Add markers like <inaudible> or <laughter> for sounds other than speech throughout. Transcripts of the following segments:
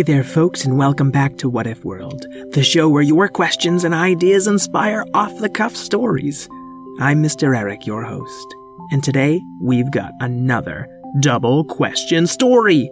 Hey there, folks, and welcome back to What If World, the show where your questions and ideas inspire off the cuff stories. I'm Mr. Eric, your host, and today we've got another double question story.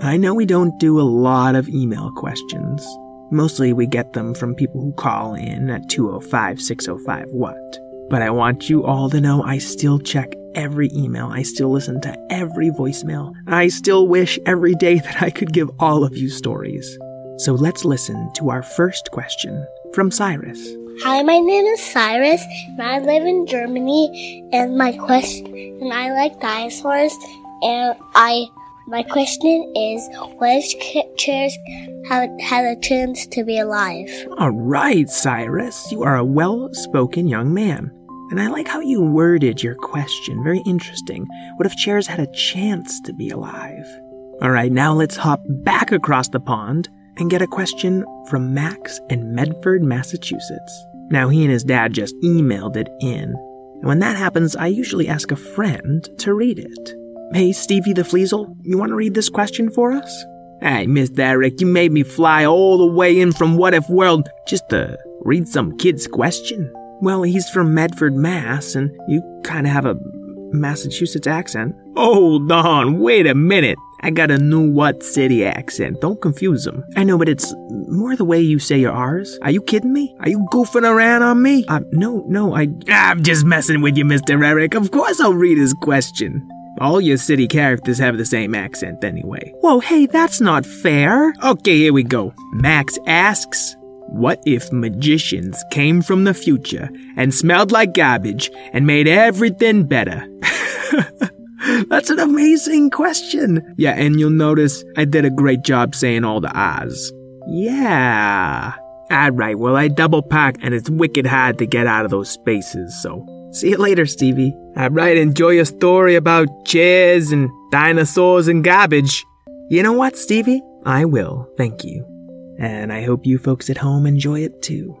I know we don't do a lot of email questions. Mostly we get them from people who call in at 205 605 what. But I want you all to know I still check every email. I still listen to every voicemail. I still wish every day <laughs> that I could give all of you stories. So let's listen to our first question from Cyrus. Hi, my name is Cyrus, and I live in Germany. And my question, and I like dinosaurs. And I, my question is, what if chairs had had a chance to be alive? All right, Cyrus, you are a well spoken young man. And I like how you worded your question. Very interesting. What if chairs had a chance to be alive? All right, now let's hop back across the pond and get a question from Max in Medford, Massachusetts. Now, he and his dad just emailed it in. And when that happens, I usually ask a friend to read it. Hey, Stevie the Fleasel, you want to read this question for us? Hey, Mr. Eric, you made me fly all the way in from What If World just to read some kid's question. Well, he's from Medford, Mass, and you kind of have a Massachusetts accent. Hold on, wait a minute. I got a new what city accent. Don't confuse them. I know, but it's more the way you say your R's. Are you kidding me? Are you goofing around on me? Uh, no, no, I. I'm just messing with you, Mr. Eric. Of course I'll read his question. All your city characters have the same accent anyway. Whoa, hey, that's not fair. Okay, here we go. Max asks, what if magicians came from the future and smelled like garbage and made everything better? <laughs> That's an amazing question. Yeah, and you'll notice I did a great job saying all the R's. Yeah. Alright, well, I double packed and it's wicked hard to get out of those spaces, so see you later, Stevie. Alright, enjoy your story about chairs and dinosaurs and garbage. You know what, Stevie? I will, thank you. And I hope you folks at home enjoy it too.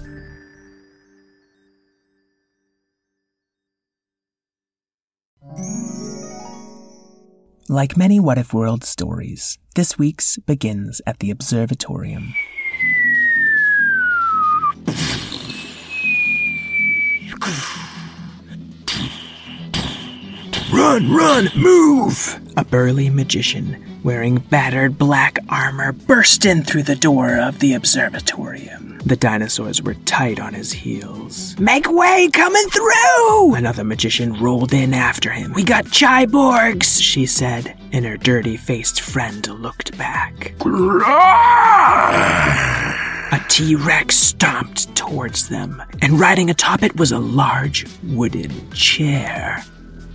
Like many What If World stories, this week's begins at the observatorium. Run, run, move! A burly magician wearing battered black armor burst in through the door of the observatorium. The dinosaurs were tight on his heels. Make way, coming through! Another magician rolled in after him. We got Chaiborgs, she said, and her dirty faced friend looked back. A T Rex stomped towards them, and riding atop it was a large wooden chair.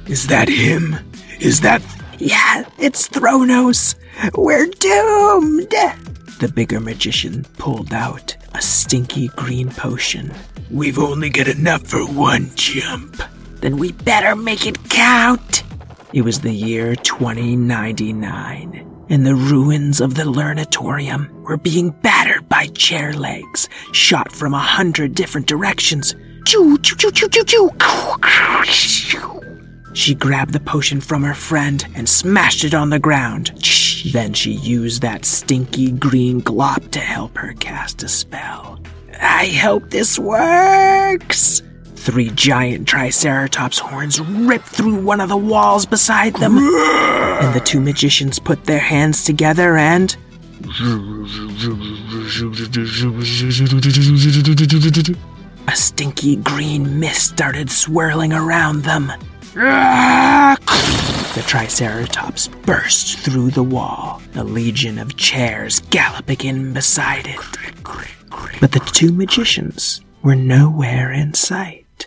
Is that him? Is that. Yeah, it's Thronos. We're doomed! The bigger magician pulled out a stinky green potion. We've only got enough for one jump. Then we better make it count. It was the year 2099, and the ruins of the Learnatorium were being battered by chair legs, shot from a hundred different directions. Choo, choo, choo, choo, choo, choo. She grabbed the potion from her friend and smashed it on the ground. Then she used that stinky green glop to help her cast a spell. I hope this works. Three giant Triceratops horns ripped through one of the walls beside them, and the two magicians put their hands together and. A stinky green mist started swirling around them. The Triceratops burst through the wall, a legion of chairs galloping in beside it. But the two magicians were nowhere in sight.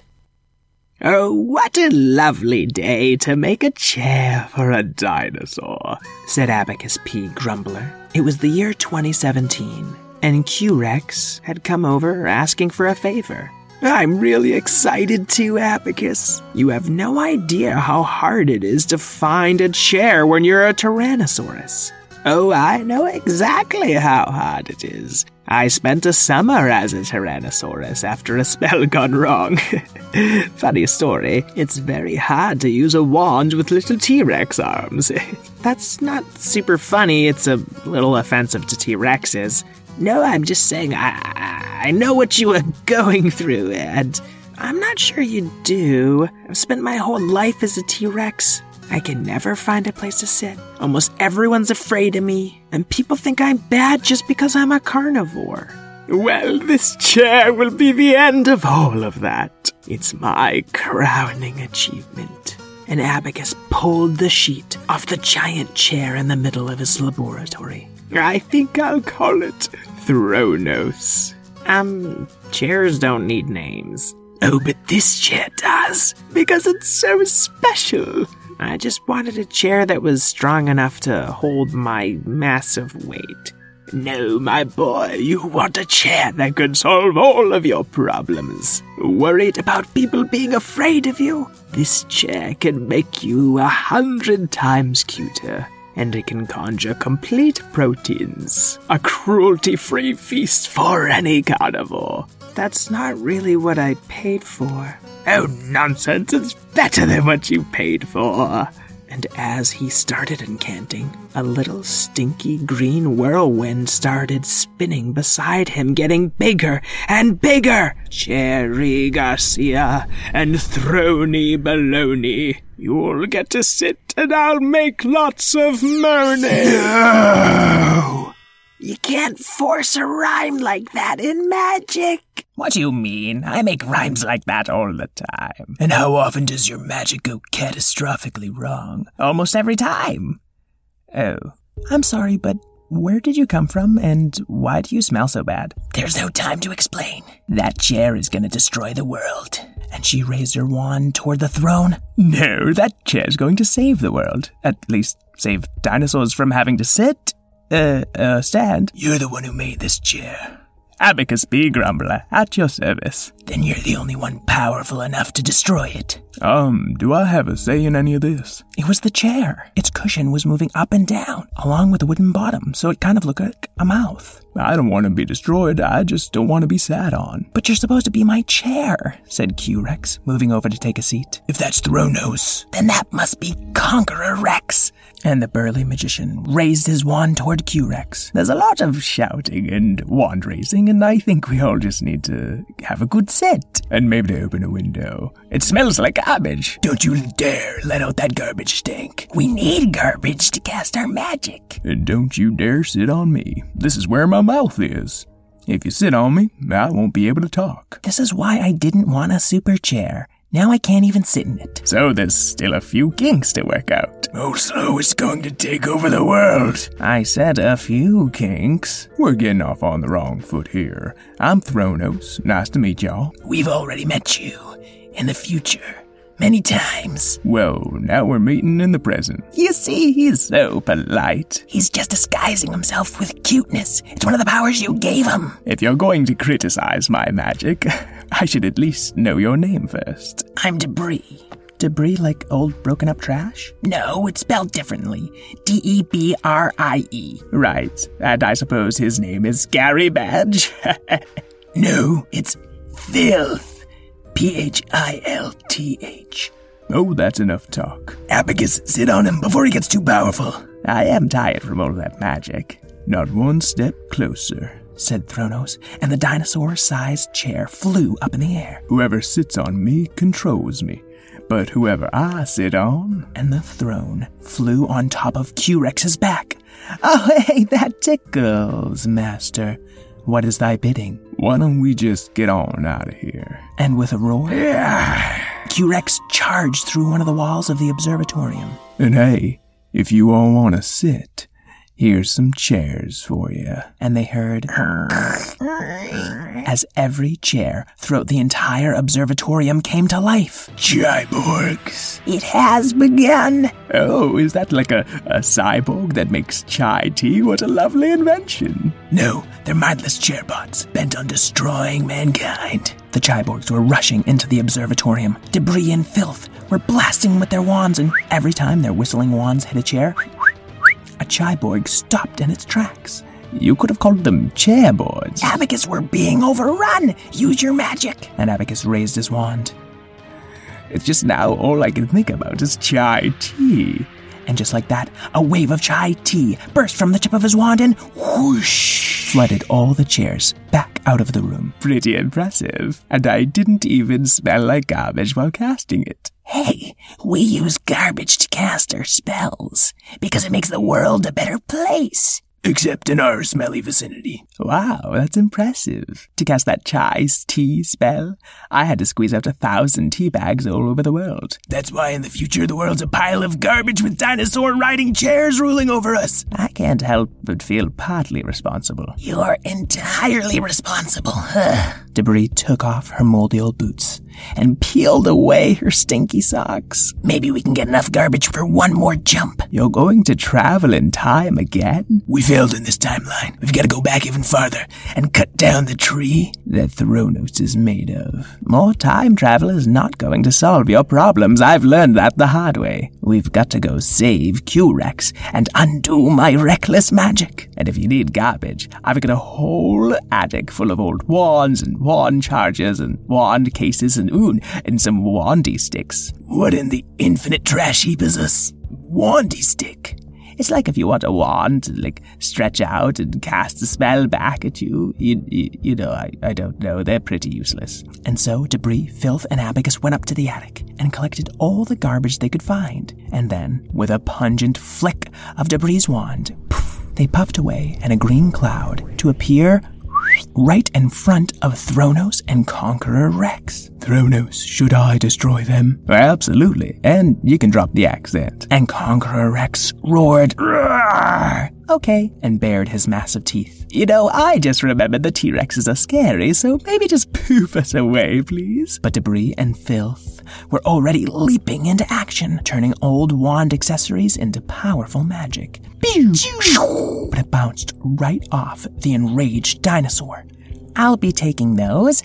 Oh, what a lovely day to make a chair for a dinosaur, said Abacus P. Grumbler. It was the year 2017, and Q Rex had come over asking for a favor. I'm really excited too, Abacus. You have no idea how hard it is to find a chair when you're a Tyrannosaurus. Oh, I know exactly how hard it is. I spent a summer as a Tyrannosaurus after a spell gone wrong. <laughs> Funny story, it's very hard to use a wand with little T Rex arms. <laughs> That's not super funny, it's a little offensive to T Rexes. No, I'm just saying I, I know what you are going through, and I'm not sure you do. I've spent my whole life as a T Rex. I can never find a place to sit. Almost everyone's afraid of me, and people think I'm bad just because I'm a carnivore. Well, this chair will be the end of all of that. It's my crowning achievement. And Abacus pulled the sheet off the giant chair in the middle of his laboratory. I think I'll call it Thronos. Um, chairs don't need names. Oh, but this chair does, because it's so special. I just wanted a chair that was strong enough to hold my massive weight. No, my boy, you want a chair that can solve all of your problems. Worried about people being afraid of you? This chair can make you a hundred times cuter and it can conjure complete proteins. A cruelty free feast for any carnivore. That's not really what I paid for. Oh, nonsense, it's better than what you paid for. And as he started incanting, a little stinky green whirlwind started spinning beside him, getting bigger and bigger. Cherry Garcia and Throny Baloney. You'll get to sit and I'll make lots of moaning. No! You can't force a rhyme like that in magic. What do you mean? I make rhymes like that all the time. And how often does your magic go catastrophically wrong? Almost every time. Oh, I'm sorry, but where did you come from and why do you smell so bad? There's no time to explain. That chair is gonna destroy the world. And she raised her wand toward the throne. No, that chair's going to save the world. At least save dinosaurs from having to sit. Uh, uh, stand. You're the one who made this chair. Abacus B. Grumbler, at your service. Then you're the only one powerful enough to destroy it. Um, do I have a say in any of this? It was the chair. Its cushion was moving up and down, along with the wooden bottom, so it kind of looked like a mouth. I don't want to be destroyed, I just don't want to be sat on. But you're supposed to be my chair, said Q Rex, moving over to take a seat. If that's Thronos, then that must be Conqueror Rex. And the burly magician raised his wand toward Q Rex. There's a lot of shouting and wand raising, and I think we all just need to have a good set. And maybe to open a window. It smells like garbage. Don't you dare let out that garbage stink. We need garbage to cast our magic. And don't you dare sit on me. This is where my mouth is. If you sit on me, I won't be able to talk. This is why I didn't want a super chair. Now I can't even sit in it. So there's still a few kinks to work out. Oh, Oslo is going to take over the world. I said a few kinks. We're getting off on the wrong foot here. I'm Thronos. Nice to meet y'all. We've already met you in the future many times. Well, now we're meeting in the present. You see, he's so polite. He's just disguising himself with cuteness. It's one of the powers you gave him. If you're going to criticize my magic, <laughs> I should at least know your name first. I'm Debrie. Debris like old broken up trash? No, it's spelled differently. D E B R I E. Right. And I suppose his name is Gary Badge. <laughs> no, it's Phillth. P H I L T H. Oh, that's enough talk. Abacus, sit on him before he gets too powerful. I am tired from all that magic. Not one step closer, said Thronos, and the dinosaur sized chair flew up in the air. Whoever sits on me controls me. But whoever I sit on. And the throne flew on top of Q Rex's back. Oh, <laughs> hey, that tickles, master. What is thy bidding? Why don't we just get on out of here? And with a roar, Q Rex charged through one of the walls of the observatorium. And hey, if you all want to sit, here's some chairs for you. And they heard as every chair throughout the entire observatorium came to life. Cyborgs. It has begun. Oh, is that like a, a cyborg that makes chai tea? What a lovely invention. No, they're mindless chairbots bent on destroying mankind. The Chaiborgs were rushing into the observatorium. Debrie and Phillth were blasting with their wands, and every time their whistling wands hit a chair, a Chaiborg stopped in its tracks. You could have called them chairboards. Abacus, we're being overrun. Use your magic. And Abacus raised his wand. It's just now all I can think about is chai tea. And just like that, a wave of chai tea burst from the tip of his wand and whoosh flooded all the chairs back out of the room. Pretty impressive. And I didn't even smell like garbage while casting it. Hey, we use garbage to cast our spells because it makes the world a better place. Except in our smelly vicinity. Wow, that's impressive. To cast that chai tea spell, I had to squeeze out a thousand tea bags all over the world. That's why in the future the world's a pile of garbage with dinosaur riding chairs ruling over us. I can't help but feel partly responsible. You're entirely responsible. Debrie took off her moldy old boots and peeled away her stinky socks. Maybe we can get enough garbage for one more jump. You're going to travel in time again? We failed in this timeline. We've got to go back even farther and cut down the tree that Thronos is made of. More time travel is not going to solve your problems. I've learned that the hard way. We've got to go save Q-Rex and undo my reckless magic. And if you need garbage, I've got a whole attic full of old wands and wand chargers and wand cases and oon and some wandy sticks. What in the infinite trash heap is a wandy stick? It's like if you want a wand to like stretch out and cast a spell back at you. You, you, you know, I, I don't know. They're pretty useless. And so Debrie, Phillth, and Abacus went up to the attic and collected all the garbage they could find. And then, with a pungent flick of Debrie' wand, poof, they puffed away in a green cloud to appear right in front of Thronos and Conqueror Rex. Thronos, should I destroy them? Absolutely. And you can drop the accent. And Conqueror Rex roared, Roar! Okay, and bared his massive teeth. You know, I just remembered the T Rexes are scary, so maybe just <laughs> poof us away, please. But Debrie and Phillth were already leaping into action, turning old wand accessories into powerful magic. But it bounced right off the enraged dinosaur. I'll be taking those.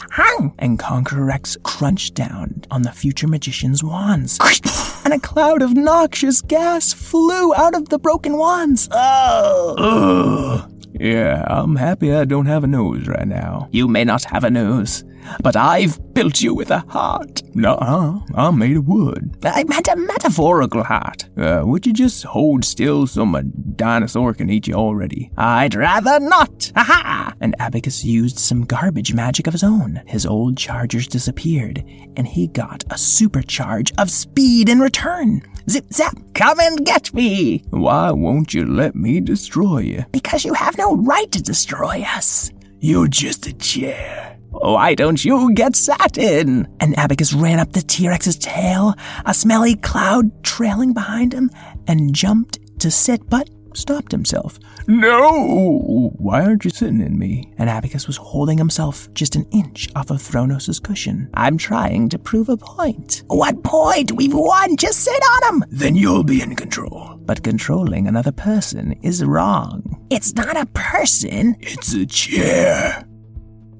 And Conqueror Rex crunched down on the future magician's wands. <laughs> and a cloud of noxious gas flew out of the broken wands. Oh! Yeah, I'm happy I don't have a nose right now. You may not have a nose, but I've built you with a heart. Nuh-uh, I'm made of wood. I meant a metaphorical heart. Uh, would you just hold still so my dinosaur can eat you already? I'd rather not. Ha ha! And Abacus used some garbage magic of his own. His old chargers disappeared, and he got a supercharge of speed in return. Zip zap, come and get me! Why won't you let me destroy you? Because you have no right to destroy us. You're just a chair. Why don't you get sat in? And Abacus ran up the T Rex's tail, a smelly cloud trailing behind him, and jumped to sit, but stopped himself. No! Why aren't you sitting in me? And Abacus was holding himself just an inch off of Thronos' cushion. I'm trying to prove a point. What point? We've won! Just sit on him! Then you'll be in control. But controlling another person is wrong. It's not a person. It's a chair.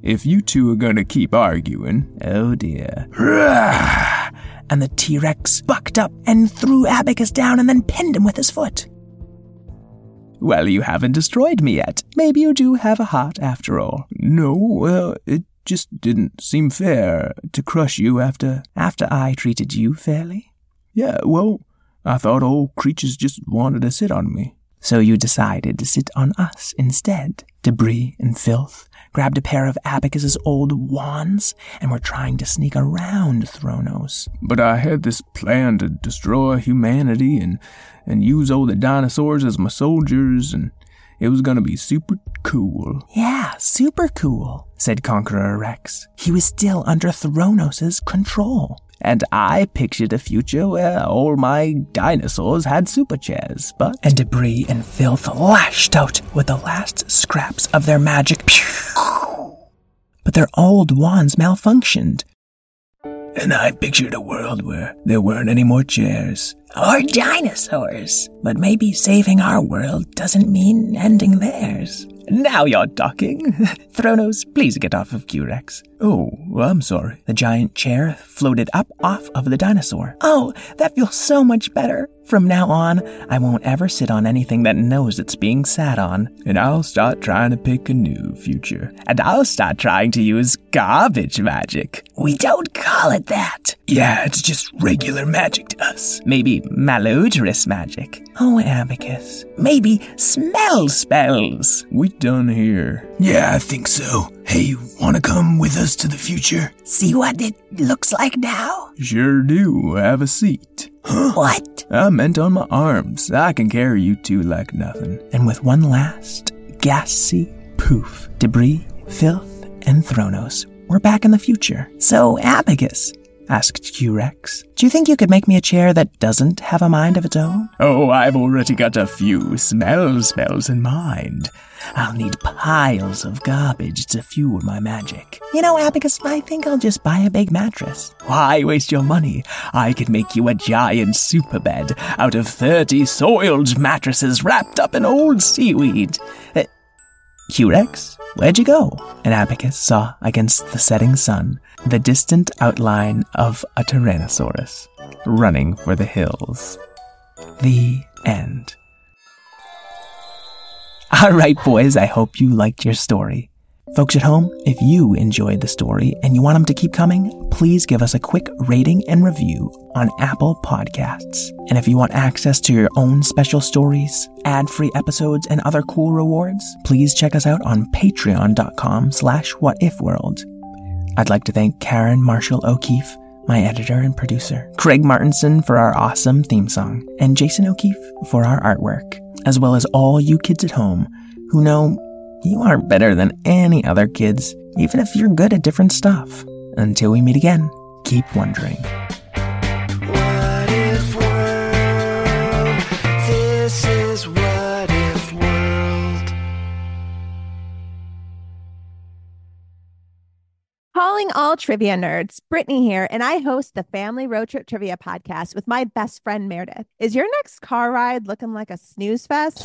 If you two are gonna keep arguing, Oh dear. <sighs> And the T Rex bucked up and threw Abacus down and then pinned him with his foot. Well, you haven't destroyed me yet. Maybe you do have a heart after all. no, well, it just didn't seem fair to crush you after. After I treated you fairly. Yeah, well, I thought all creatures just wanted to sit on me. So you decided to sit on us instead. Debrie and Phillth grabbed a pair of Abacus's old wands and were trying to sneak around Thronos. But I had this plan to destroy humanity and, and use all the dinosaurs as my soldiers, and it was gonna be super cool. Yeah, super cool, said Conqueror Rex. He was still under Thronos' control. And I pictured a future where all my dinosaurs had super chairs, but. And Debrie and Phillth lashed out with the last scraps of their magic. But their old wands malfunctioned. And I pictured a world where there weren't any more chairs. Or dinosaurs. But maybe saving our world doesn't mean ending theirs. Now you're talking. <laughs> Thronos, please get off of Q-Rex. Oh, I'm sorry. The giant chair floated up off of the dinosaur. Oh, that feels so much better. From now on, I won't ever sit on anything that knows it's being sat on. And I'll start trying to pick a new future. And I'll start trying to use garbage magic. We don't call it that. Yeah, it's just regular magic to us. Maybe malodorous magic. Oh, Abacus. Maybe smell spells. We done here. Yeah, I think so. Hey, you wanna come with us to the future? See what it looks like now? Sure do. Have a seat. What? I meant on my arms. I can carry you two like nothing. And with one last gassy poof, Debrie, Phillth, and Thronos, we're back in the future. So, Abacus, asked Q-Rex, do you think you could make me a chair that doesn't have a mind of its own? Oh, I've already got a few smell spells in mind. I'll need piles of garbage to fuel my magic. You know, Abacus, I think I'll just buy a big mattress. Why waste your money? I could make you a giant super bed out of 30 soiled mattresses wrapped up in old seaweed. Uh, Q-Rex, where'd you go? And Abacus saw against the setting sun the distant outline of a Tyrannosaurus running for the hills. The end. All right, boys, I hope you liked your story. Folks at home, if you enjoyed the story and you want them to keep coming, please give us a quick rating and review on Apple Podcasts. And if you want access to your own special stories, ad-free episodes, and other cool rewards, please check us out on patreon.com slash whatifworld. I'd like to thank Karen Marshall O'Keeffe, my editor and producer, Craig Martinson for our awesome theme song, and Jason O'Keefe for our artwork, as well as all you kids at home who know you aren't better than any other kids, even if you're good at different stuff. Until we meet again, keep wondering. What if world? This is what if world. Calling all trivia nerds, Brittany here, and I host the Family Road Trip Trivia Podcast with my best friend Meredith. Is your next car ride looking like a snooze fest?